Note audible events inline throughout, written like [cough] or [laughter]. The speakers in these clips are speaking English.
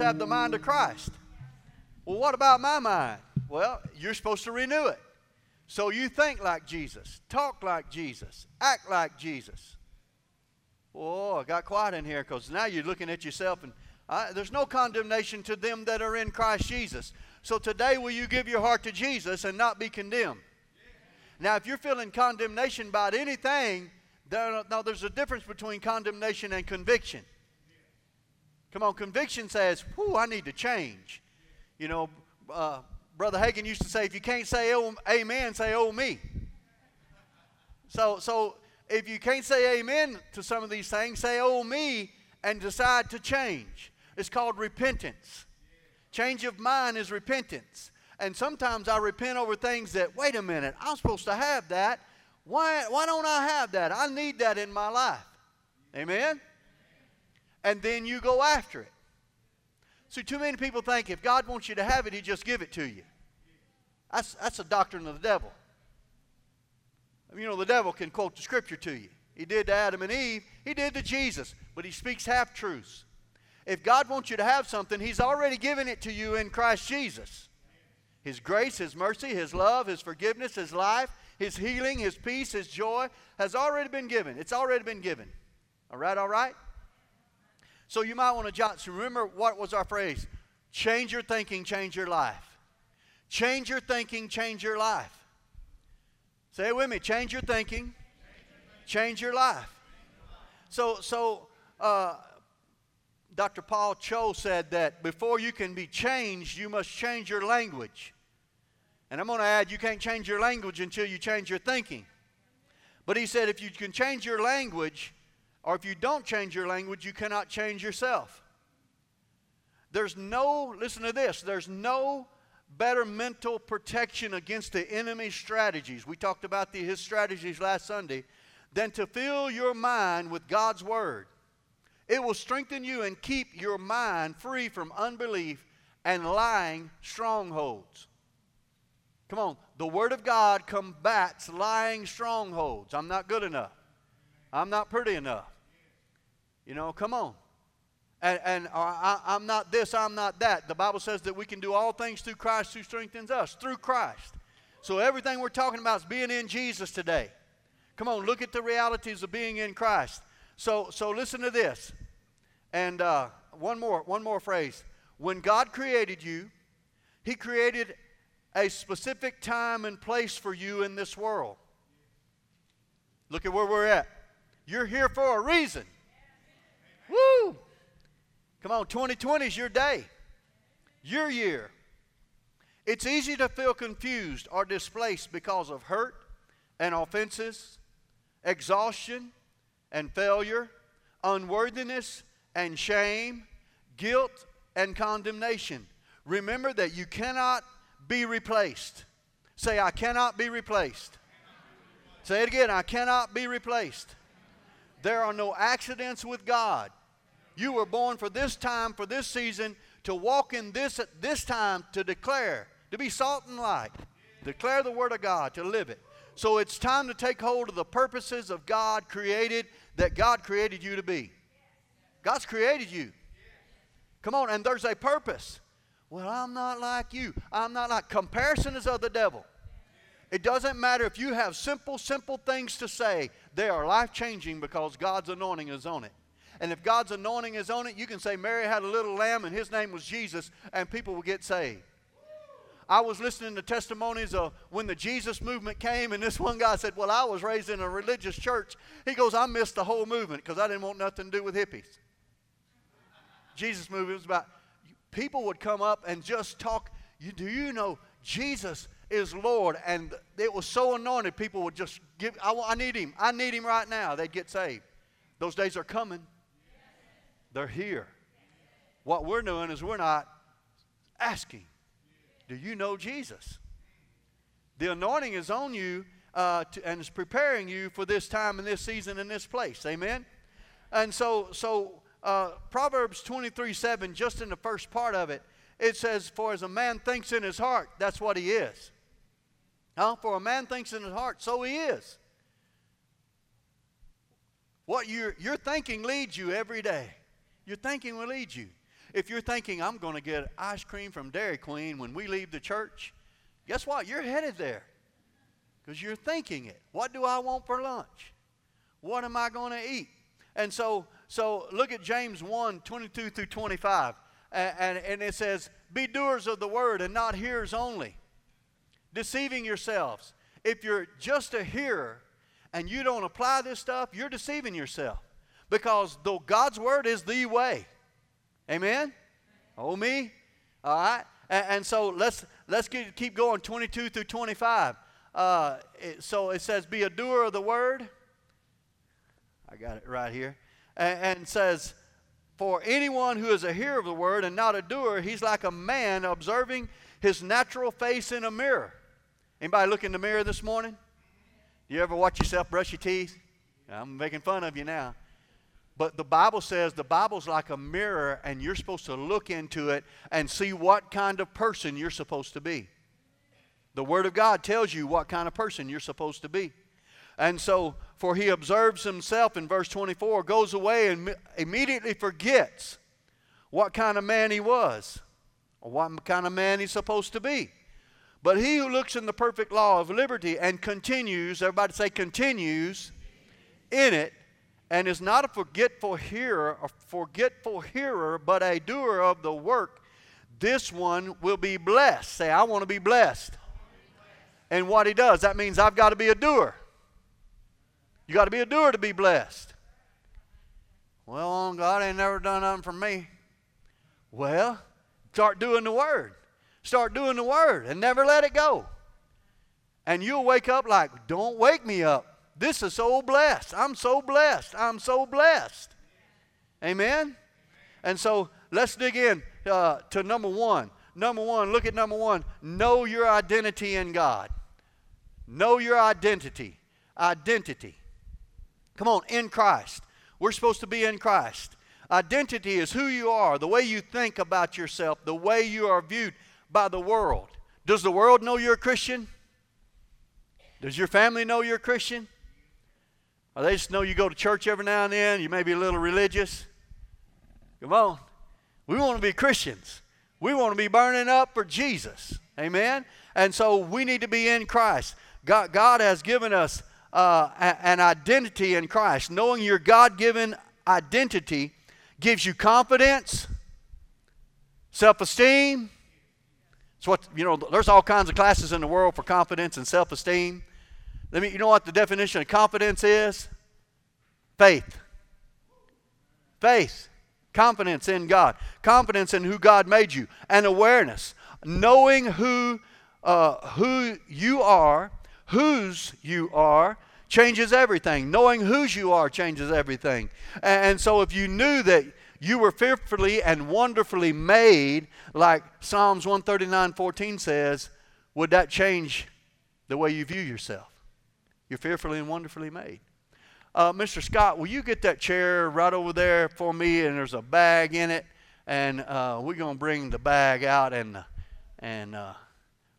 to have the mind of Christ. Well, what about my mind? Well, you're supposed to renew it. So you think like Jesus, talk like Jesus, act like Jesus. Oh, I got quiet in here because now you're looking at yourself and uh, there's no condemnation to them that are in Christ Jesus. So today, will you give your heart to Jesus and not be condemned? Now, if you're feeling condemnation about anything, there, there's a difference between condemnation and conviction. Come on, conviction says, whew, I need to change. You know, uh, Brother Hagin used to say, if you can't say oh, amen, say oh me. So, so if you can't say amen to some of these things, say oh me and decide to change. It's called repentance. Change of mind is repentance. And sometimes I repent over things that, wait a minute, I'm supposed to have that. Why, why don't I have that? I need that in my life. Amen? And then you go after it. See, too many people think if God wants you to have it, He just give it to you. That's, that's a doctrine of the devil. You know, the devil can quote the scripture to you. He did to Adam and Eve, he did to Jesus, but he speaks half truths. If God wants you to have something, He's already given it to you in Christ Jesus. His grace, His mercy, His love, His forgiveness, His life, His healing, His peace, His joy has already been given. It's already been given. All right, all right? So you might want to jot, so remember what was our phrase? Change your thinking, change your life. Change your thinking, change your life. Say it with me. Change your thinking, change your life. So, so uh, Dr. Paul Cho said that before you can be changed, you must change your language. And I'm going to add, you can't change your language until you change your thinking. But he said if you can change your language, or if you don't change your language, you cannot change yourself. There's no, listen to this, there's no better mental protection against the enemy's strategies. We talked about the, his strategies last Sunday, than to fill your mind with God's Word. It will strengthen you and keep your mind free from unbelief and lying strongholds. Come on, the Word of God combats lying strongholds. I'm not good enough. I'm not pretty enough. You know, come on. And, and I, I'm not this, I'm not that. The Bible says that we can do all things through Christ who strengthens us, through Christ. So everything we're talking about is being in Jesus today. Come on, look at the realities of being in Christ. So, so listen to this. And uh, one more, one more phrase. When God created you, He created a specific time and place for you in this world. Look at where we're at. You're here for a reason. Woo! Come on, 2020 is your day, your year. It's easy to feel confused or displaced because of hurt and offenses, exhaustion and failure, unworthiness and shame, guilt and condemnation. Remember that you cannot be replaced. Say, I cannot be replaced. Say it again, I cannot be replaced. There are no accidents with God. You were born for this time, for this season, to walk in this at this time, to declare, to be salt and light, declare the Word of God, to live it. So it's time to take hold of the purposes of God created that God created you to be. God's created you. Come on, and there's a purpose. Well, I'm not like you. I'm not like. Comparison is of the devil. It doesn't matter if you have simple, simple things to say, they are life changing because God's anointing is on it. And if God's anointing is on it, you can say, Mary had a little lamb and his name was Jesus, and people will get saved. I was listening to testimonies of when the Jesus movement came, and this one guy said, Well, I was raised in a religious church. He goes, I missed the whole movement because I didn't want nothing to do with hippies. Jesus movement was about people would come up and just talk. Do you know Jesus is Lord? And it was so anointed, people would just give, I, I need him. I need him right now. They'd get saved. Those days are coming, they're here. What we're doing is we're not asking. Do you know Jesus? The anointing is on you uh, to, and is preparing you for this time and this season and this place. Amen? And so, so uh, Proverbs 23 7, just in the first part of it, it says, For as a man thinks in his heart, that's what he is. Huh? For a man thinks in his heart, so he is. What you're, your thinking leads you every day. Your thinking will lead you. If you're thinking, I'm going to get ice cream from Dairy Queen when we leave the church, guess what? You're headed there because you're thinking it. What do I want for lunch? What am I going to eat? And so, so look at James 1 22 through 25. And, and, and it says, Be doers of the word and not hearers only, deceiving yourselves. If you're just a hearer and you don't apply this stuff, you're deceiving yourself. Because though God's word is the way. Amen? Oh me? All right? And, and so let's let's get, keep going 22 through 25. Uh, it, so it says, Be a doer of the word. I got it right here. And, and says, For anyone who is a hearer of the word and not a doer, he's like a man observing his natural face in a mirror. Anybody look in the mirror this morning? You ever watch yourself brush your teeth? I'm making fun of you now. But the Bible says the Bible's like a mirror, and you're supposed to look into it and see what kind of person you're supposed to be. The Word of God tells you what kind of person you're supposed to be. And so, for he observes himself in verse 24, goes away and immediately forgets what kind of man he was or what kind of man he's supposed to be. But he who looks in the perfect law of liberty and continues, everybody say continues, in it, and is not a forgetful hearer, a forgetful hearer, but a doer of the work, this one will be blessed. Say, I want to be blessed. And what he does, that means I've got to be a doer. You got to be a doer to be blessed. Well, God ain't never done nothing for me. Well, start doing the word. Start doing the word and never let it go. And you'll wake up like, don't wake me up. This is so blessed. I'm so blessed. I'm so blessed. Amen? And so let's dig in uh, to number one. Number one, look at number one. Know your identity in God. Know your identity. Identity. Come on, in Christ. We're supposed to be in Christ. Identity is who you are, the way you think about yourself, the way you are viewed by the world. Does the world know you're a Christian? Does your family know you're a Christian? Or they just know you go to church every now and then, you may be a little religious? Come on. We want to be Christians. We want to be burning up for Jesus. Amen? And so we need to be in Christ. God, God has given us uh, an identity in Christ. Knowing your God given identity gives you confidence, self esteem, it's what, you know, there's all kinds of classes in the world for confidence and self esteem. Let me, you know what the definition of confidence is? Faith. Faith. Confidence in God. Confidence in who God made you. And awareness. Knowing who, uh, who you are, whose you are, changes everything. Knowing whose you are changes everything. And so if you knew that you were fearfully and wonderfully made, like Psalms 139 14 says. Would that change the way you view yourself? You're fearfully and wonderfully made. Uh, Mr. Scott, will you get that chair right over there for me? And there's a bag in it, and uh, we're gonna bring the bag out, and and uh,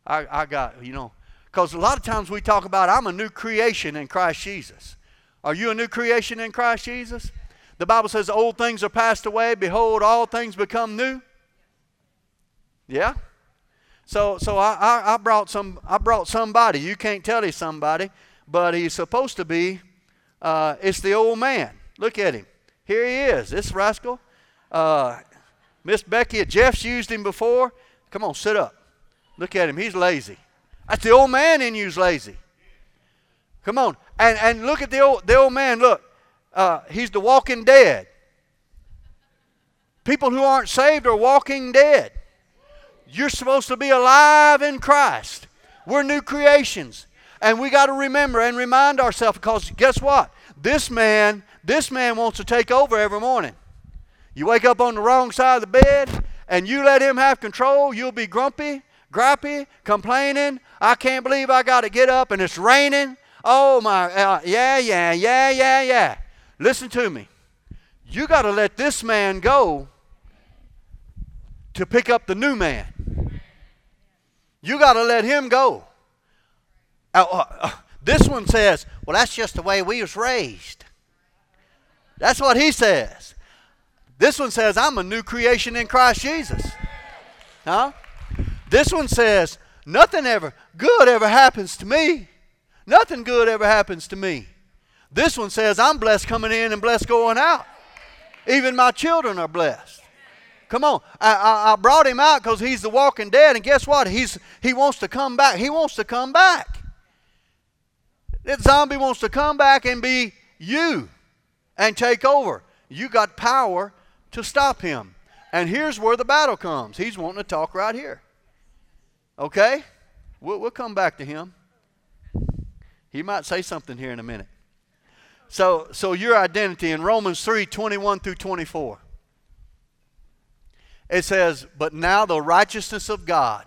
I, I got you know, because a lot of times we talk about I'm a new creation in Christ Jesus. Are you a new creation in Christ Jesus? The Bible says, Old things are passed away. Behold, all things become new. Yeah? So, so I, I, I, brought some, I brought somebody. You can't tell he's somebody, but he's supposed to be. Uh, it's the old man. Look at him. Here he is. This rascal. Uh, Miss Becky, Jeff's used him before. Come on, sit up. Look at him. He's lazy. That's the old man in you's lazy. Come on. And, and look at the old, the old man. Look uh, he's the walking dead. People who aren't saved are walking dead. You're supposed to be alive in Christ. We're new creations. And we got to remember and remind ourselves because guess what? This man, this man wants to take over every morning. You wake up on the wrong side of the bed and you let him have control, you'll be grumpy, grumpy, complaining. I can't believe I got to get up and it's raining. Oh my, uh, yeah, yeah, yeah, yeah, yeah. Listen to me. You got to let this man go to pick up the new man. You got to let him go. Uh, uh, uh, this one says, Well, that's just the way we was raised. That's what he says. This one says, I'm a new creation in Christ Jesus. Huh? This one says, nothing ever good ever happens to me. Nothing good ever happens to me. This one says, I'm blessed coming in and blessed going out. Even my children are blessed. Come on. I, I, I brought him out because he's the walking dead, and guess what? He's, he wants to come back. He wants to come back. That zombie wants to come back and be you and take over. You got power to stop him. And here's where the battle comes. He's wanting to talk right here. Okay? We'll, we'll come back to him. He might say something here in a minute. So, so your identity in Romans 3 21 through 24. It says, But now the righteousness of God,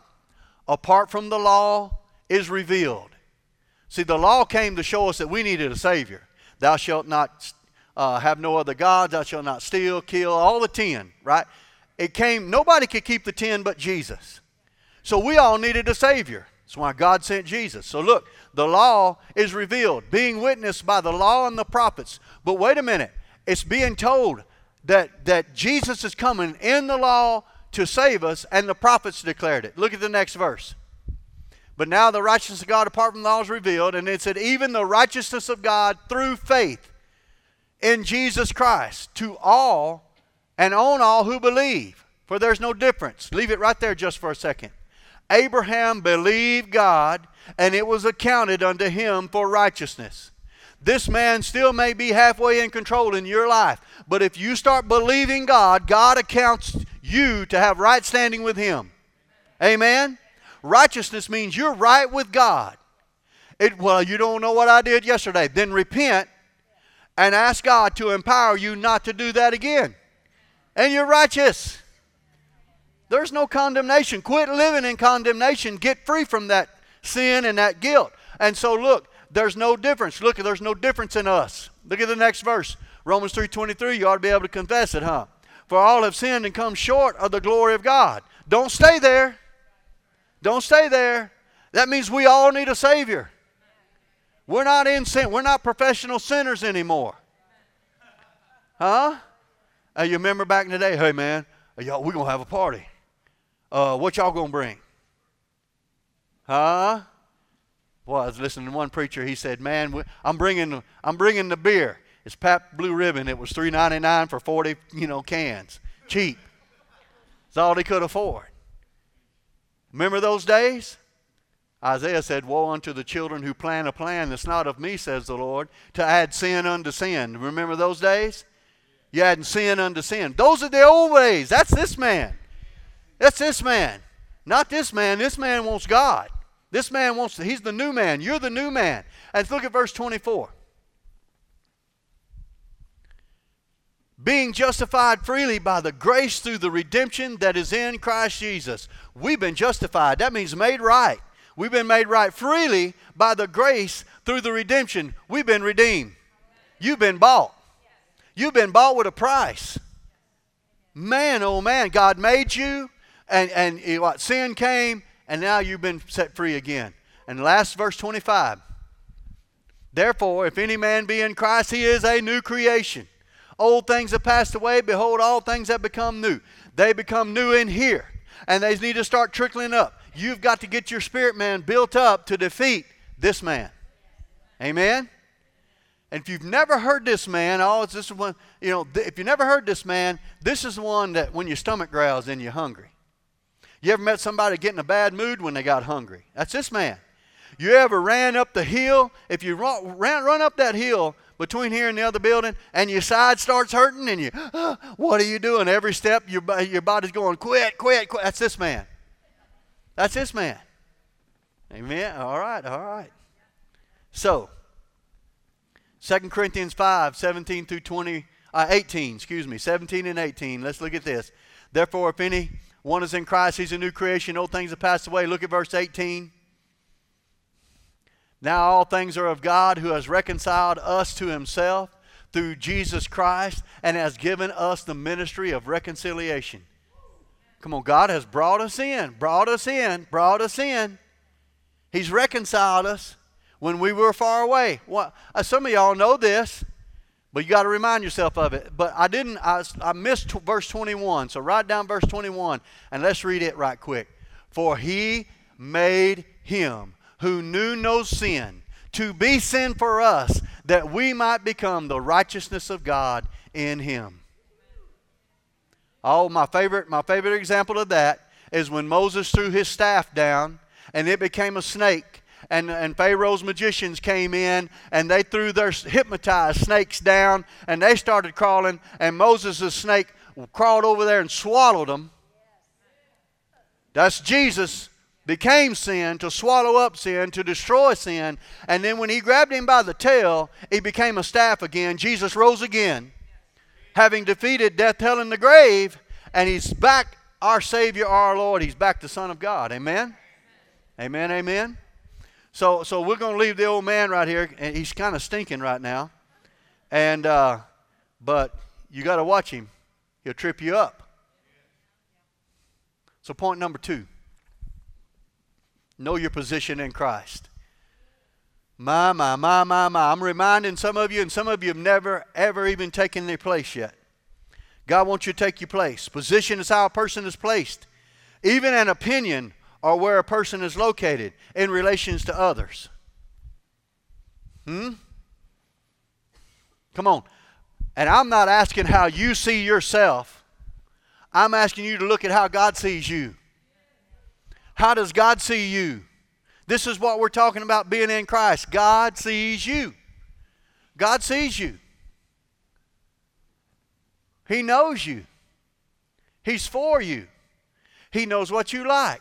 apart from the law, is revealed. See, the law came to show us that we needed a Savior. Thou shalt not uh, have no other gods, thou shalt not steal, kill, all the ten, right? It came, nobody could keep the ten but Jesus. So we all needed a Savior. That's why God sent Jesus. So look, the law is revealed, being witnessed by the law and the prophets. But wait a minute, it's being told that, that Jesus is coming in the law to save us, and the prophets declared it. Look at the next verse. But now the righteousness of God apart from the law is revealed, and it said, even the righteousness of God through faith in Jesus Christ to all and on all who believe. For there's no difference. Leave it right there just for a second. Abraham believed God, and it was accounted unto him for righteousness. This man still may be halfway in control in your life, but if you start believing God, God accounts you to have right standing with him. Amen? Righteousness means you're right with God. It, well, you don't know what I did yesterday. Then repent and ask God to empower you not to do that again. And you're righteous. There's no condemnation. Quit living in condemnation. Get free from that sin and that guilt. And so look, there's no difference. Look, there's no difference in us. Look at the next verse. Romans 3:23, you ought to be able to confess it, huh? For all have sinned and come short of the glory of God. Don't stay there. Don't stay there. That means we all need a savior. We're not in sin. We're not professional sinners anymore. Huh? Uh, you remember back in the day, hey man, y'all, we're gonna have a party. Uh, what y'all gonna bring? Huh? Well, I was listening to one preacher. He said, "Man, I'm bringing, I'm bringing the beer. It's Pabst Blue Ribbon. It was three ninety nine for forty, you know, cans. Cheap. It's all they could afford. Remember those days? Isaiah said, Woe unto the children who plan a plan that's not of me, says the Lord, to add sin unto sin. Remember those days? You adding sin unto sin. Those are the old ways. That's this man. That's this man. Not this man. This man wants God. This man wants, to, he's the new man. You're the new man. And look at verse 24. Being justified freely by the grace through the redemption that is in Christ Jesus. We've been justified. That means made right. We've been made right freely by the grace through the redemption. We've been redeemed. You've been bought. You've been bought with a price. Man, oh man, God made you, and, and what sin came, and now you've been set free again. And last verse 25. Therefore, if any man be in Christ, he is a new creation. Old things have passed away. Behold, all things have become new. They become new in here. And they need to start trickling up. You've got to get your spirit man built up to defeat this man. Amen? And if you've never heard this man, oh, it's this is one, you know, th- if you never heard this man, this is the one that when your stomach growls and you're hungry. You ever met somebody get in a bad mood when they got hungry? That's this man. You ever ran up the hill? If you run, ran, run up that hill between here and the other building and your side starts hurting and you, what are you doing? Every step your, your body's going, quit, quit, quit. That's this man. That's this man. Amen. All right, all right. So, 2 Corinthians 5, 17 through 20, uh, 18, excuse me, 17 and 18. Let's look at this. Therefore, if any one is in Christ, he's a new creation. Old things have passed away. Look at verse 18. Now all things are of God who has reconciled us to himself through Jesus Christ and has given us the ministry of reconciliation. Come on, God has brought us in, brought us in, brought us in. He's reconciled us when we were far away. Well, uh, some of y'all know this, But you got to remind yourself of it. But I didn't, I, I missed t- verse 21. So write down verse 21 and let's read it right quick. For he made him who knew no sin to be sin for us that we might become the righteousness of God in him. Oh, my favorite, my favorite example of that is when Moses threw his staff down and it became a snake and, and Pharaoh's magicians came in and they threw their hypnotized snakes down and they started crawling, and Moses' snake crawled over there and swallowed them. That's Jesus became sin to swallow up sin, to destroy sin. And then when he grabbed him by the tail, he became a staff again. Jesus rose again, having defeated death, hell, and the grave, and he's back our Savior, our Lord. He's back the Son of God. Amen? Amen, amen. So, so we're going to leave the old man right here, and he's kind of stinking right now. And, uh, but you got to watch him. He'll trip you up. So, point number two know your position in Christ. My, my, my, my, my. I'm reminding some of you, and some of you have never, ever even taken their place yet. God wants you to take your place. Position is how a person is placed. Even an opinion or where a person is located in relations to others. Hmm? Come on. And I'm not asking how you see yourself. I'm asking you to look at how God sees you. How does God see you? This is what we're talking about being in Christ. God sees you. God sees you. He knows you. He's for you. He knows what you like.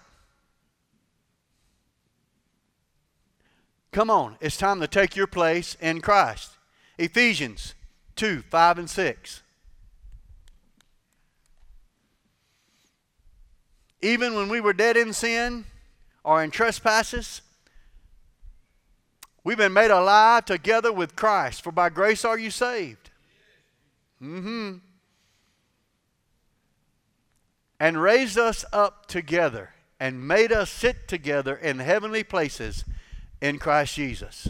Come on, it's time to take your place in Christ. Ephesians 2 5 and 6. Even when we were dead in sin or in trespasses, we've been made alive together with Christ. For by grace are you saved. Mm-hmm. And raised us up together and made us sit together in heavenly places in Christ Jesus.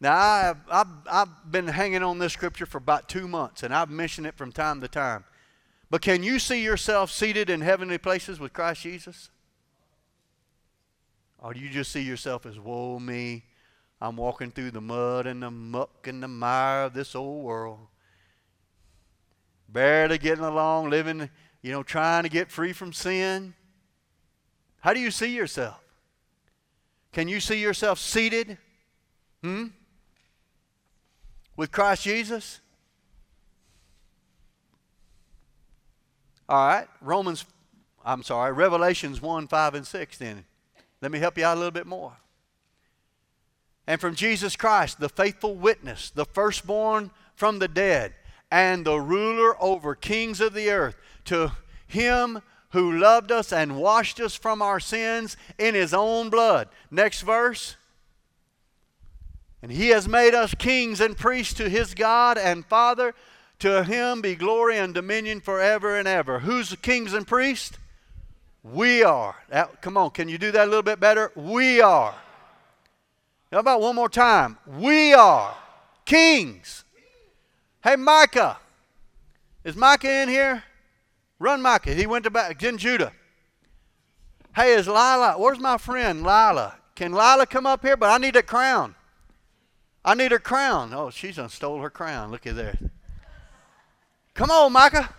Now, I've, I've, I've been hanging on this scripture for about two months, and I've mentioned it from time to time. But can you see yourself seated in heavenly places with Christ Jesus? Or do you just see yourself as, woe me, I'm walking through the mud and the muck and the mire of this old world, barely getting along, living, you know, trying to get free from sin? How do you see yourself? Can you see yourself seated? Hmm? With Christ Jesus? All right, Romans, I'm sorry, Revelations 1, 5, and 6 then. Let me help you out a little bit more. And from Jesus Christ, the faithful witness, the firstborn from the dead, and the ruler over kings of the earth, to him who loved us and washed us from our sins in his own blood. Next verse. And he has made us kings and priests to his God and Father. To him be glory and dominion forever and ever. Who's the kings and priests? We are. That, come on, can you do that a little bit better? We are. How about one more time? We are kings. Hey, Micah. Is Micah in here? Run, Micah. He went to back in Judah. Hey, is Lila? Where's my friend Lila? Can Lila come up here? But I need a crown. I need her crown. Oh, she's done stole her crown. Look at there. Come on, Micah.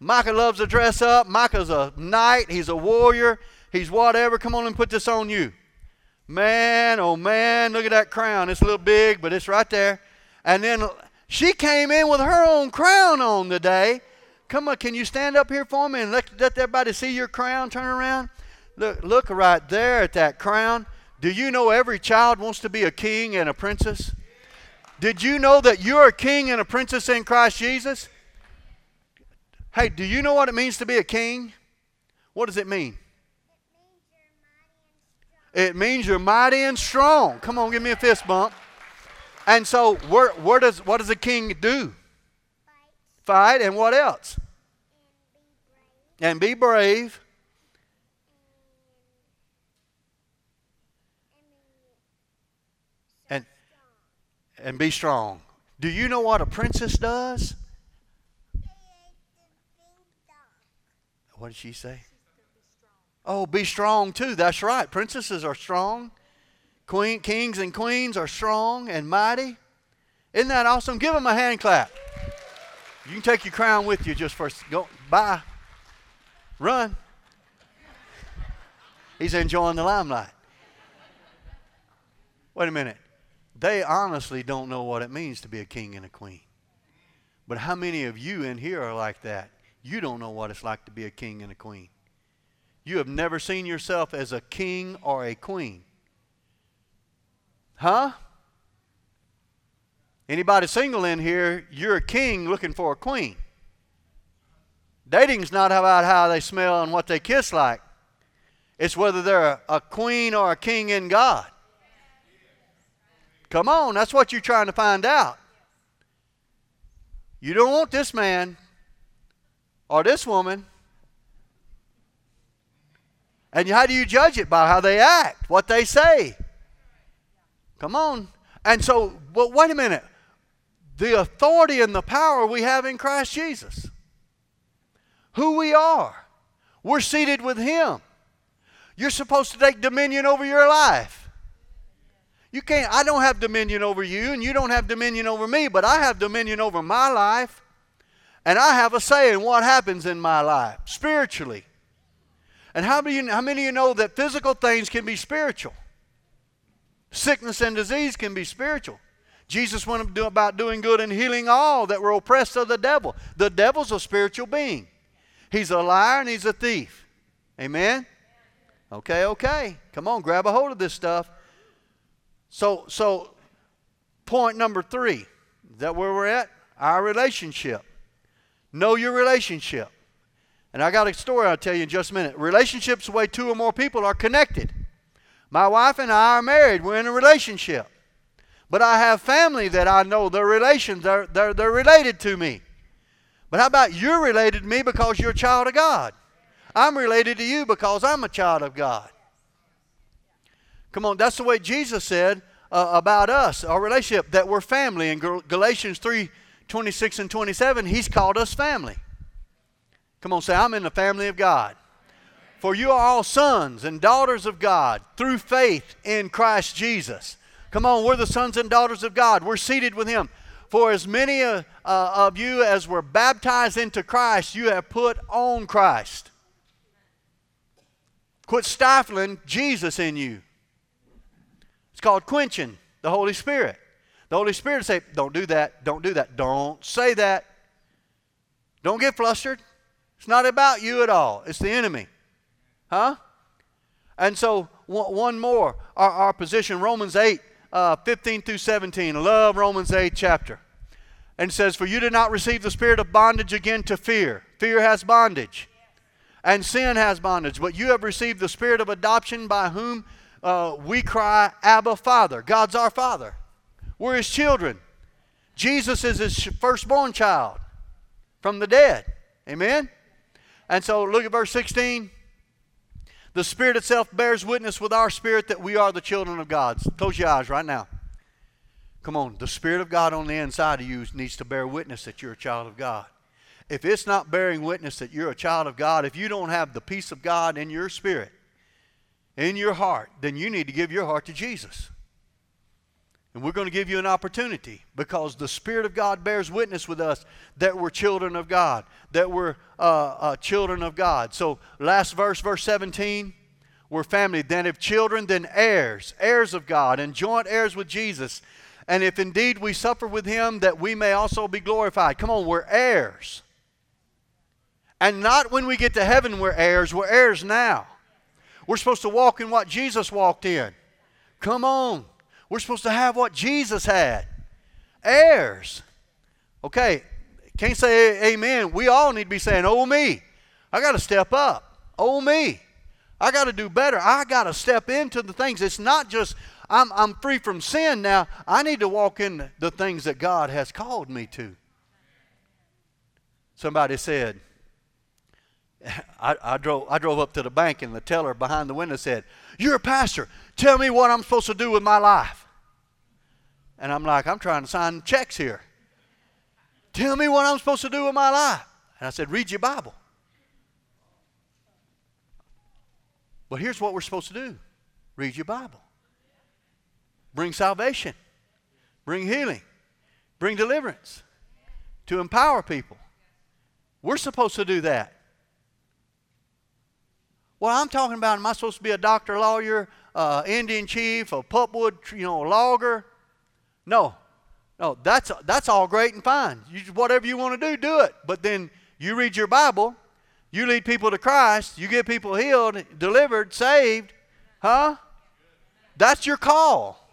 Micah loves to dress up. Micah's a knight. He's a warrior. He's whatever. Come on and put this on you. Man, oh man, look at that crown. It's a little big, but it's right there. And then she came in with her own crown on today. Come on, can you stand up here for me and let, let everybody see your crown? Turn around. Look, look right there at that crown. Do you know every child wants to be a king and a princess? Did you know that you're a king and a princess in Christ Jesus? Hey, do you know what it means to be a king? What does it mean? It means you're mighty and strong. Come on, give me a fist bump. And so, where, where does what does a king do? Fight, and what else? And be brave. And, and be strong. Do you know what a princess does? What did she say? Oh, be strong too. That's right. Princesses are strong. Queen, kings and queens are strong and mighty. Isn't that awesome? Give them a hand clap. You can take your crown with you just for go. Bye. Run. He's enjoying the limelight. Wait a minute. They honestly don't know what it means to be a king and a queen. But how many of you in here are like that? You don't know what it's like to be a king and a queen. You have never seen yourself as a king or a queen. Huh? Anybody single in here, you're a king looking for a queen. Dating's not about how they smell and what they kiss like. It's whether they're a, queen or a king in God. Come on, that's what you're trying to find out. You don't want this man or this woman. And how do you judge it? By how they act, what they say. Come on. And so, but wait a minute. The authority and the power we have in Christ Jesus. Who we are. We're seated with Him. You're supposed to take dominion over your life. You can't, I don't have dominion over you, and you don't have dominion over me, but I have dominion over my life. And I have a say in what happens in my life spiritually. And how many, how many of you know that physical things can be spiritual? Sickness and disease can be spiritual. Jesus went about doing good and healing all that were oppressed of the devil. The devil's a spiritual being. He's a liar and he's a thief. Amen? Okay, okay. Come on, grab a hold of this stuff. So, so point number three, is that where we're at? Our relationship. Know your relationship. And I got a story I'll tell you in just a minute. Relationships, the way two or more people are connected. My wife and I are married. We're in a relationship. But I have family that I know their relations, they're, they're, they're related to me. But how about you're related to me because you're a child of God? I'm related to you because I'm a child of God. Come on, that's the way Jesus said uh, about us, our relationship, that we're family. In Galatians 3 26 and 27, He's called us family. Come on, say, I'm in the family of God. For you are all sons and daughters of God through faith in Christ Jesus. Come on, we're the sons and daughters of God. We're seated with Him. For as many uh, uh, of you as were baptized into Christ, you have put on Christ. Quit stifling Jesus in you. It's called quenching the Holy Spirit. The Holy Spirit say, Don't do that, don't do that, don't say that. Don't get flustered. It's not about you at all, it's the enemy. Huh? And so, one more, our, our position, Romans 8, uh, 15 through 17. I love Romans 8 chapter. And says, For you did not receive the spirit of bondage again to fear. Fear has bondage. And sin has bondage. But you have received the spirit of adoption by whom uh, we cry, Abba, Father. God's our Father. We're His children. Jesus is His firstborn child from the dead. Amen? And so look at verse 16. The Spirit itself bears witness with our spirit that we are the children of God. Close your eyes right now. Come on, the Spirit of God on the inside of you needs to bear witness that you're a child of God. If it's not bearing witness that you're a child of God, if you don't have the peace of God in your spirit, in your heart, then you need to give your heart to Jesus. And we're going to give you an opportunity because the Spirit of God bears witness with us that we're children of God, that we're uh, uh, children of God. So, last verse, verse 17, we're family. Then, if children, then heirs, heirs of God, and joint heirs with Jesus. And if indeed we suffer with him, that we may also be glorified. Come on, we're heirs. And not when we get to heaven, we're heirs, we're heirs now. We're supposed to walk in what Jesus walked in. Come on. We're supposed to have what Jesus had heirs. Okay, can't say amen. We all need to be saying, Oh, me. I got to step up. Oh, me. I got to do better. I got to step into the things. It's not just I'm, I'm free from sin now. I need to walk in the things that God has called me to. Somebody said, I, I, drove, I drove up to the bank and the teller behind the window said, You're a pastor. Tell me what I'm supposed to do with my life. And I'm like, I'm trying to sign checks here. Tell me what I'm supposed to do with my life. And I said, Read your Bible. But here's what we're supposed to do read your Bible. Bring salvation, bring healing, bring deliverance, to empower people. We're supposed to do that. Well, I'm talking about, am I supposed to be a doctor, lawyer, uh, Indian chief, a pulpwood, you know, logger? No. No, that's, that's all great and fine. You, whatever you want to do, do it. But then you read your Bible, you lead people to Christ, you get people healed, delivered, saved, huh? That's your call.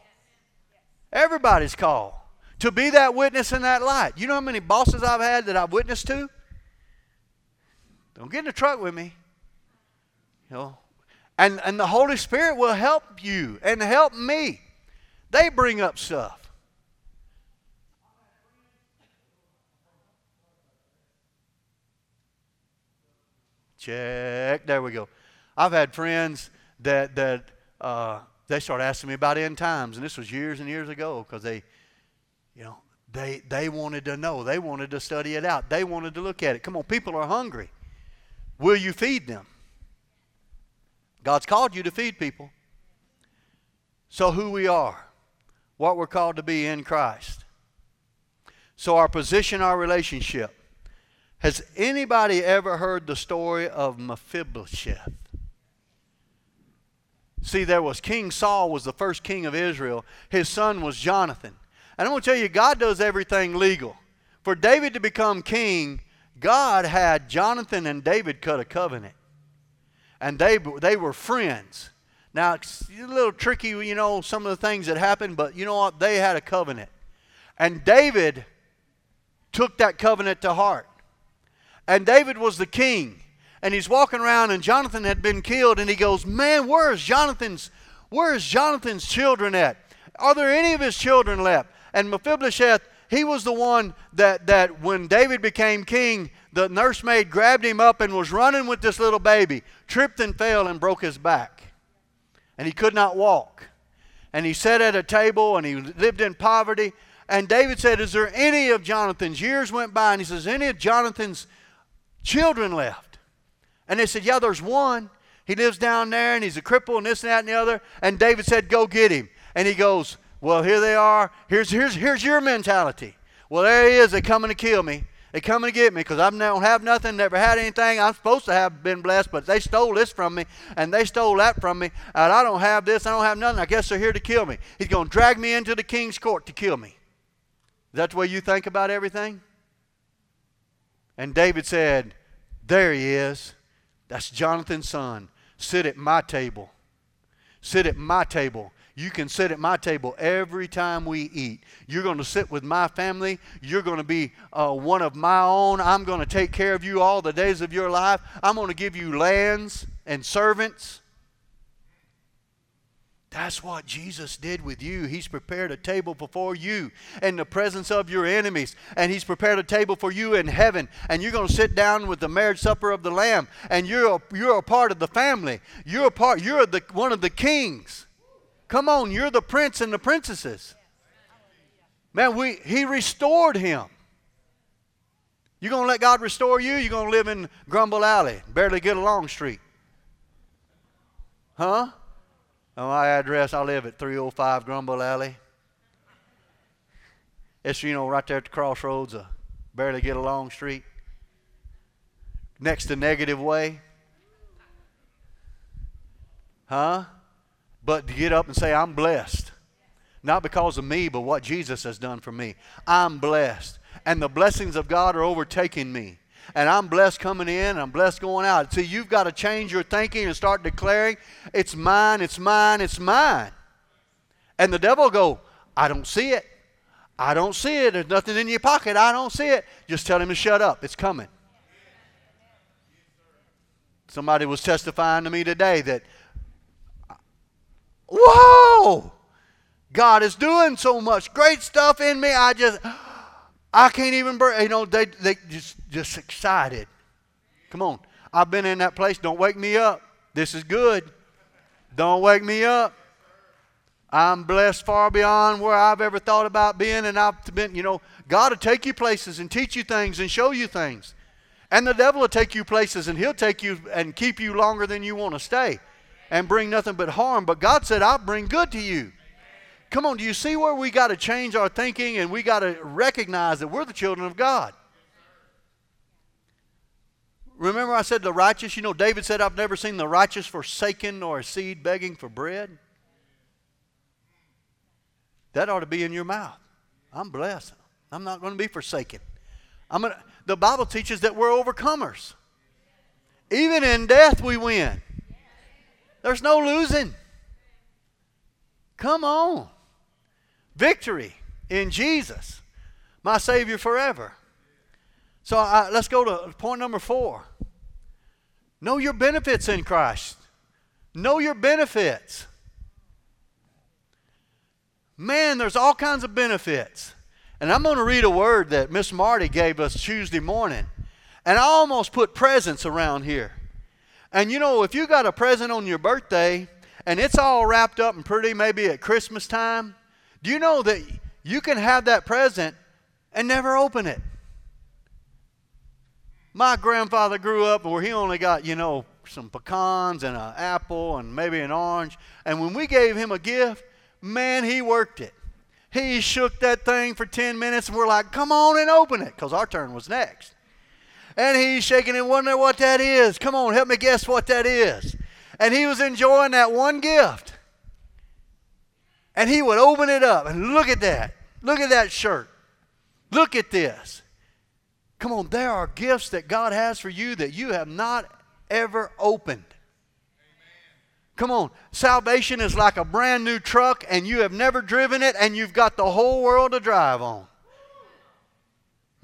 Everybody's call to be that witness in that light. You know how many bosses I've had that I've witnessed to? Don't get in the truck with me. You know, and, and the Holy Spirit will help you and help me. They bring up stuff. Check. There we go. I've had friends that that uh, they start asking me about end times, and this was years and years ago because they, you know, they they wanted to know, they wanted to study it out, they wanted to look at it. Come on, people are hungry. Will you feed them? God's called you to feed people. So who we are, what we're called to be in Christ. So our position, our relationship. Has anybody ever heard the story of Mephibosheth? See, there was King Saul was the first king of Israel. His son was Jonathan. And I'm going to tell you, God does everything legal. For David to become king, God had Jonathan and David cut a covenant. And they, they were friends. Now, it's a little tricky, you know, some of the things that happened, but you know what? They had a covenant. And David took that covenant to heart. And David was the king. And he's walking around, and Jonathan had been killed. And he goes, Man, where's Jonathan's, where's Jonathan's children at? Are there any of his children left? And Mephibosheth, he was the one that, that when David became king, the nursemaid grabbed him up and was running with this little baby, tripped and fell and broke his back. And he could not walk. And he sat at a table and he lived in poverty. And David said, Is there any of Jonathan's years went by? And he says, Any of Jonathan's children left. And they said, Yeah, there's one. He lives down there and he's a cripple and this and that and the other. And David said, Go get him. And he goes, Well, here they are. Here's, here's, here's your mentality. Well, there he is. They're coming to kill me. They're coming to get me because I don't have nothing, never had anything. I'm supposed to have been blessed, but they stole this from me and they stole that from me. And I don't have this. I don't have nothing. I guess they're here to kill me. He's going to drag me into the king's court to kill me. Is that the way you think about everything? And David said, There he is. That's Jonathan's son. Sit at my table. Sit at my table. You can sit at my table every time we eat. You're going to sit with my family. You're going to be uh, one of my own. I'm going to take care of you all the days of your life. I'm going to give you lands and servants. That's what Jesus did with you. He's prepared a table before you in the presence of your enemies. And He's prepared a table for you in heaven. And you're going to sit down with the marriage supper of the Lamb. And you're a, you're a part of the family. You're a part, you're the, one of the kings. Come on, you're the prince and the princesses. Man, we, He restored him. You going to let God restore you? You're going to live in Grumble Alley, barely get along street. Huh? On my address, I live at 305 Grumble Alley. It's, you know, right there at the crossroads of Barely Get Along Street. Next to Negative Way. Huh? But to get up and say, I'm blessed. Not because of me, but what Jesus has done for me. I'm blessed. And the blessings of God are overtaking me and I'm blessed coming in and I'm blessed going out. See, you've got to change your thinking and start declaring, it's mine, it's mine, it's mine. And the devil go, I don't see it. I don't see it. There's nothing in your pocket. I don't see it. Just tell him to shut up. It's coming. Somebody was testifying to me today that, whoa, God is doing so much great stuff in me. I just, [gasps] I can't even, you know, they, they just, just excited. Come on. I've been in that place. Don't wake me up. This is good. Don't wake me up. I'm blessed far beyond where I've ever thought about being, and I've been, you know, God will take you places and teach you things and show you things. And the devil will take you places and he'll take you and keep you longer than you want to stay and bring nothing but harm. But God said, I'll bring good to you. Come on, do you see where we got to change our thinking and we got to recognize that we're the children of God? Remember, I said the righteous? You know, David said, I've never seen the righteous forsaken nor a seed begging for bread. That ought to be in your mouth. I'm blessed. I'm not going to be forsaken. I'm gonna, the Bible teaches that we're overcomers. Even in death, we win. There's no losing. Come on. Victory in Jesus, my Savior forever. So uh, let's go to point number four. Know your benefits in Christ. Know your benefits. Man, there's all kinds of benefits. And I'm going to read a word that Miss Marty gave us Tuesday morning. And I almost put presents around here. And you know, if you got a present on your birthday and it's all wrapped up and pretty, maybe at Christmas time, do you know that you can have that present and never open it? My grandfather grew up where he only got, you know, some pecans and an apple and maybe an orange. And when we gave him a gift, man, he worked it. He shook that thing for 10 minutes, and we're like, come on and open it, because our turn was next. And he's shaking and wondering what that is. Come on, help me guess what that is. And he was enjoying that one gift. And he would open it up and look at that. Look at that shirt. Look at this. Come on, there are gifts that God has for you that you have not ever opened. Come on. Salvation is like a brand new truck and you have never driven it and you've got the whole world to drive on.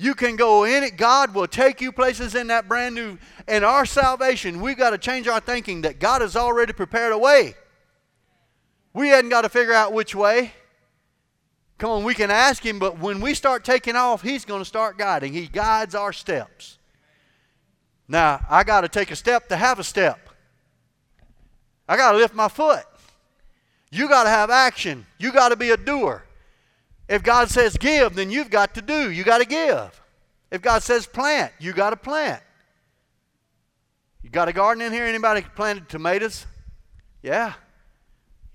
You can go in it. God will take you places in that brand new. In our salvation, we've got to change our thinking that God has already prepared a way. We hadn't got to figure out which way. Come on, we can ask Him, but when we start taking off, He's going to start guiding. He guides our steps. Now, I got to take a step to have a step. I got to lift my foot. You got to have action. You got to be a doer. If God says give, then you've got to do. You got to give. If God says plant, you got to plant. You got a garden in here? Anybody planted tomatoes? Yeah.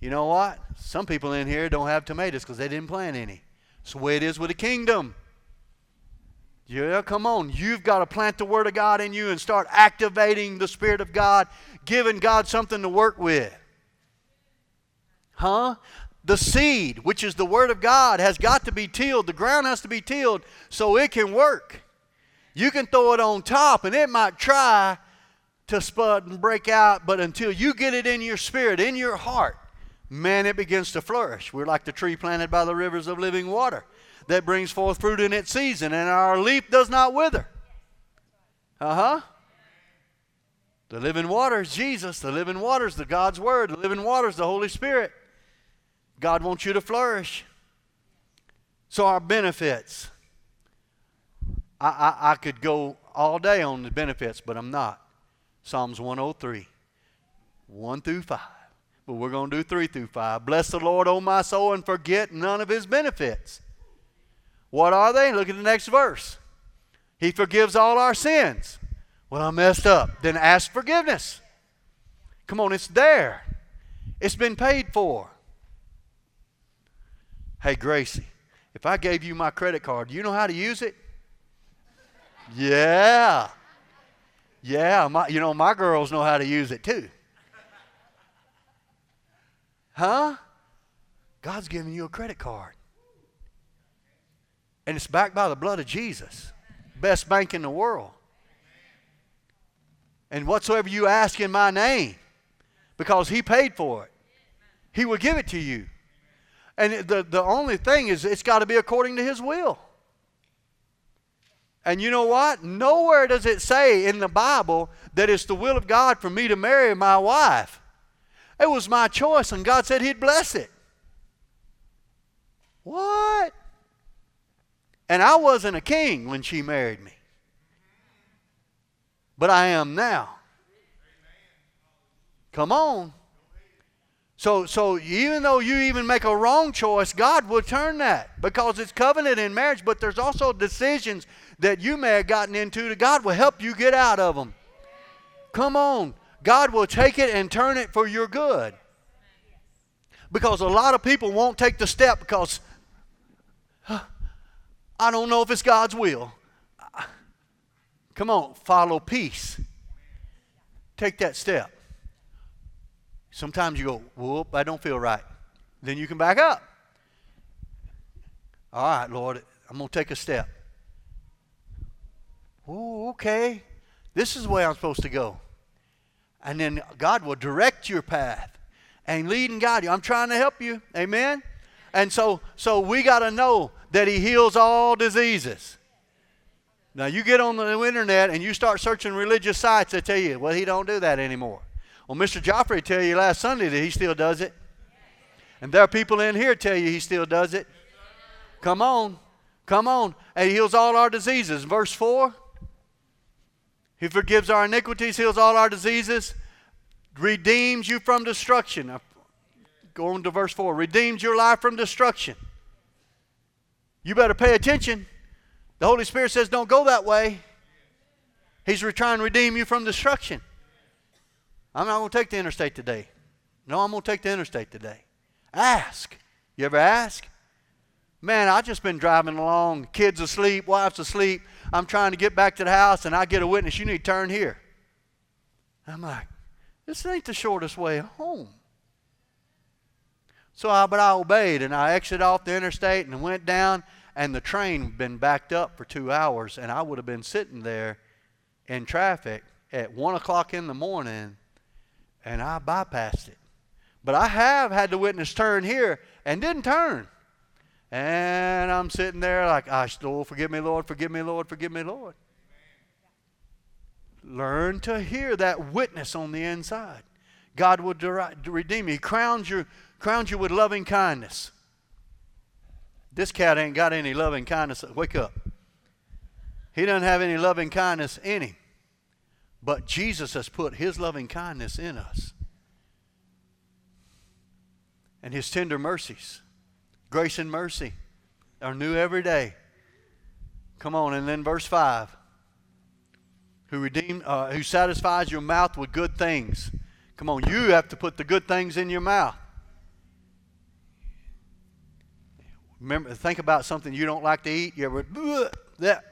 You know what? Some people in here don't have tomatoes because they didn't plant any. That's the way it is with the kingdom. Yeah, come on. You've got to plant the Word of God in you and start activating the Spirit of God, giving God something to work with. Huh? The seed, which is the Word of God, has got to be tilled. The ground has to be tilled so it can work. You can throw it on top and it might try to spud and break out, but until you get it in your spirit, in your heart, man, it begins to flourish. We're like the tree planted by the rivers of living water that brings forth fruit in its season, and our leaf does not wither. Uh huh. The living water is Jesus. The living water is the God's Word. The living water is the Holy Spirit. God wants you to flourish. So, our benefits. I, I, I could go all day on the benefits, but I'm not. Psalms 103, 1 through 5. But we're going to do 3 through 5. Bless the Lord, O my soul, and forget none of his benefits what are they? Look at the next verse. He forgives all our sins. Well, I messed up. Then ask forgiveness. Come on, it's there. It's been paid for. Hey, Gracie, if I gave you my credit card, do you know how to use it? Yeah. Yeah, my, you know, my girls know how to use it too. Huh? God's giving you a credit card. And it's backed by the blood of Jesus. Best bank in the world. And whatsoever you ask in my name, because he paid for it, he will give it to you. And the, the only thing is, it's got to be according to his will. And you know what? Nowhere does it say in the Bible that it's the will of God for me to marry my wife. It was my choice, and God said He'd bless it. What? And I wasn't a king when she married me. But I am now. Come on. So, so even though you even make a wrong choice, God will turn that because it's covenant in marriage, but there's also decisions that you may have gotten into that God will help you get out of them. Come on. God will take it and turn it for your good. Because a lot of people won't take the step because I don't know if it's God's will. Come on, follow peace. Take that step. Sometimes you go, whoop, I don't feel right. Then you can back up. All right, Lord, I'm going to take a step. Oh, okay. This is the way I'm supposed to go. And then God will direct your path and lead and guide you. I'm trying to help you. Amen. And so so we got to know that he heals all diseases. Now you get on the internet and you start searching religious sites that tell you, well, he don't do that anymore. Well, Mr. Joffrey tell you last Sunday that he still does it. And there are people in here tell you he still does it. Come on. Come on. And he heals all our diseases. Verse 4. He forgives our iniquities, heals all our diseases, redeems you from destruction. Go on to verse 4. Redeems your life from destruction. You better pay attention. The Holy Spirit says, don't go that way. He's trying to redeem you from destruction. I'm not going to take the interstate today. No, I'm going to take the interstate today. Ask. You ever ask? Man, I just been driving along, kids asleep, wife's asleep. I'm trying to get back to the house, and I get a witness. You need to turn here. I'm like, this ain't the shortest way home. So I, but I obeyed, and I exited off the interstate and went down, and the train been backed up for two hours, and I would have been sitting there in traffic at one o'clock in the morning and I bypassed it. But I have had the witness turn here and didn't turn. And I'm sitting there like, I still forgive me, Lord, forgive me, Lord, forgive me, Lord. Learn to hear that witness on the inside. God will redeem you. He crowns you, crowns you with loving kindness. This cat ain't got any loving kindness. Wake up. He doesn't have any loving kindness in him. But Jesus has put his loving kindness in us and his tender mercies. Grace and mercy are new every day. Come on, and then verse 5 who redeem, uh, who satisfies your mouth with good things. Come on, you have to put the good things in your mouth. Remember, think about something you don't like to eat. You ever that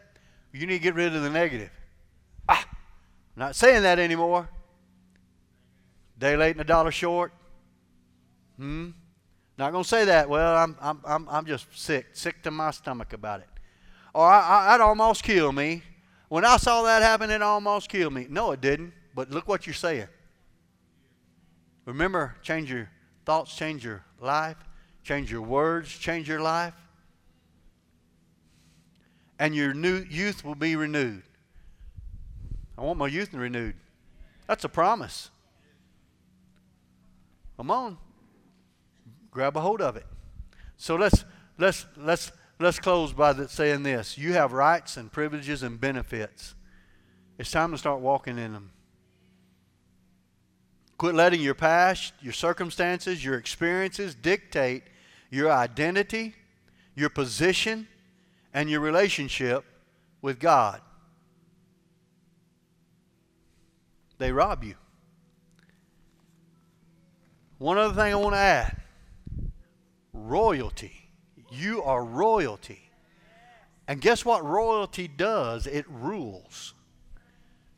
you need to get rid of the negative. Ah, I'm not saying that anymore. Day late and a dollar short. Hmm? Not going to say that. Well, I'm, I'm, I'm, I'm just sick, sick to my stomach about it. Or I, would almost kill me. When I saw that happen, it almost killed me. No, it didn't. But look what you're saying. Remember, change your thoughts, change your life, change your words, change your life. And your new youth will be renewed. I want my youth renewed. That's a promise. Come on. Grab a hold of it. So let's let's let's let's close by the, saying this. You have rights and privileges and benefits. It's time to start walking in them. Quit letting your past, your circumstances, your experiences dictate your identity, your position, and your relationship with God. They rob you. One other thing I want to add royalty. You are royalty. And guess what royalty does? It rules.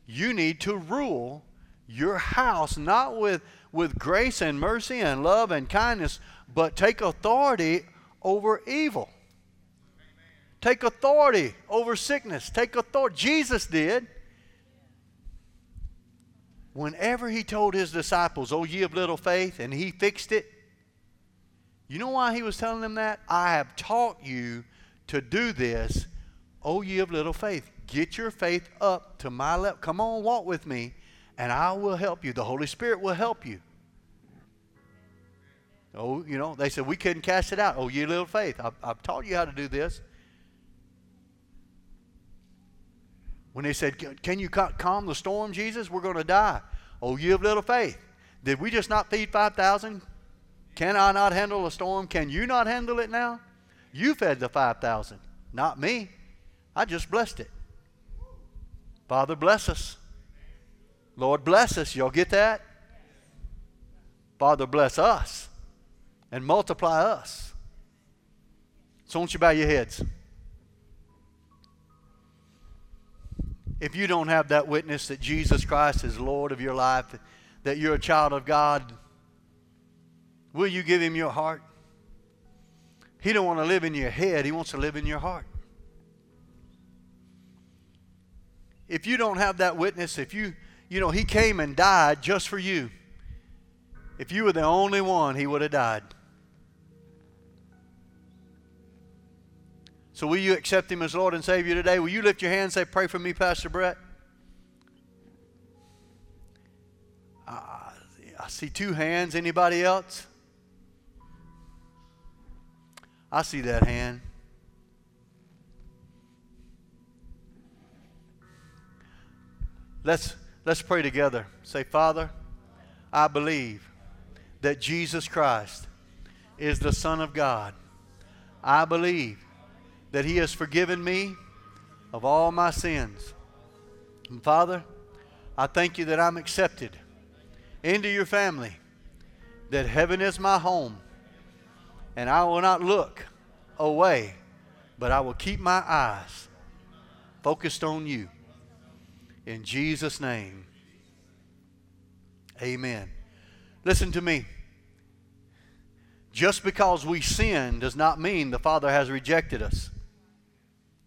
You need to rule your house not with, with grace and mercy and love and kindness, but take authority over evil. Take authority over sickness. Take authority. Jesus did whenever he told his disciples, Oh, ye of little faith, and he fixed it, you know why he was telling them that? I have taught you to do this, oh, ye of little faith. Get your faith up to my level. Come on, walk with me, and I will help you. The Holy Spirit will help you. Oh, you know, they said, We couldn't cast it out. Oh, ye little faith. I've, I've taught you how to do this. When they said, Can you calm the storm, Jesus? We're going to die. Oh, you have little faith. Did we just not feed 5,000? can I not handle a storm? Can you not handle it now? You fed the 5,000, not me. I just blessed it. Father, bless us. Lord, bless us. Y'all get that? Father, bless us and multiply us. So, won't you bow your heads? If you don't have that witness that Jesus Christ is Lord of your life, that you're a child of God, will you give him your heart? He don't want to live in your head, he wants to live in your heart. If you don't have that witness, if you, you know, he came and died just for you. If you were the only one, he would have died. So, will you accept him as Lord and Savior today? Will you lift your hand and say, Pray for me, Pastor Brett? I, I see two hands. Anybody else? I see that hand. Let's, let's pray together. Say, Father, I believe that Jesus Christ is the Son of God. I believe that He has forgiven me of all my sins. And Father, I thank you that I'm accepted into your family, that heaven is my home, and I will not look away, but I will keep my eyes focused on you. In Jesus' name, amen. Listen to me. Just because we sin does not mean the Father has rejected us.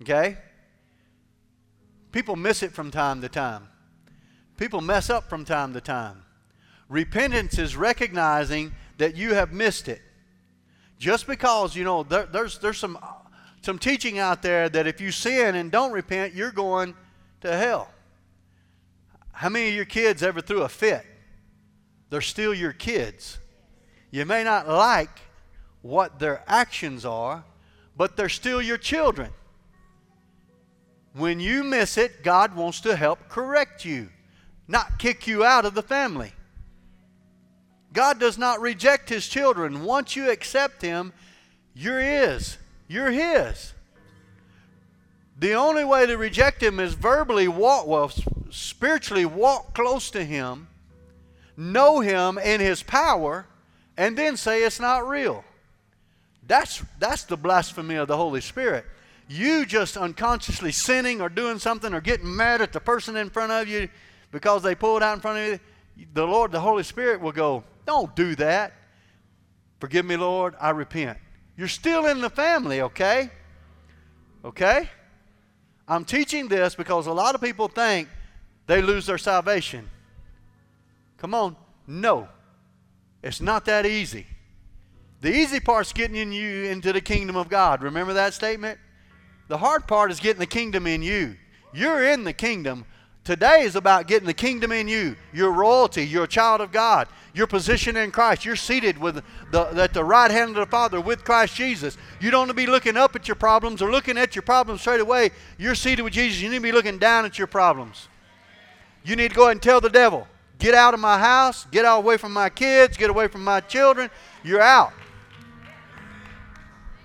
Okay? People miss it from time to time. People mess up from time to time. Repentance is recognizing that you have missed it. Just because, you know, there, there's, there's some, some teaching out there that if you sin and don't repent, you're going to hell. How many of your kids ever threw a fit? They're still your kids. You may not like what their actions are, but they're still your children. When you miss it, God wants to help correct you, not kick you out of the family. God does not reject his children. Once you accept him, you're his. You're his. The only way to reject him is verbally walk, well, spiritually walk close to him, know him in his power, and then say it's not real. That's, that's the blasphemy of the Holy Spirit you just unconsciously sinning or doing something or getting mad at the person in front of you because they pulled out in front of you, the Lord, the Holy Spirit will go, Don't do that. Forgive me, Lord, I repent. You're still in the family, okay? Okay? I'm teaching this because a lot of people think they lose their salvation. Come on. No. It's not that easy. The easy part's getting you into the kingdom of God. Remember that statement? The hard part is getting the kingdom in you. You're in the kingdom. Today is about getting the kingdom in you. Your royalty. You're a child of God. Your position in Christ. You're seated with the, at the right hand of the Father with Christ Jesus. You don't want to be looking up at your problems or looking at your problems straight away. You're seated with Jesus. You need to be looking down at your problems. You need to go ahead and tell the devil, get out of my house, get out away from my kids, get away from my children. You're out.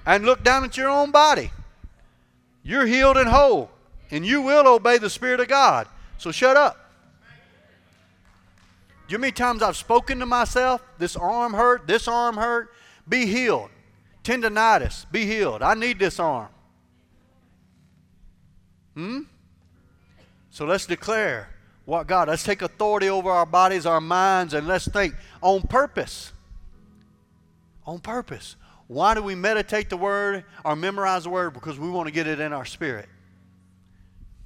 And look down at your own body. You're healed and whole, and you will obey the Spirit of God. So shut up. Do you know how many times I've spoken to myself? This arm hurt, this arm hurt. Be healed. Tendonitis, be healed. I need this arm. Hmm? So let's declare what God, let's take authority over our bodies, our minds, and let's think on purpose. On purpose. Why do we meditate the Word or memorize the Word? Because we want to get it in our spirit.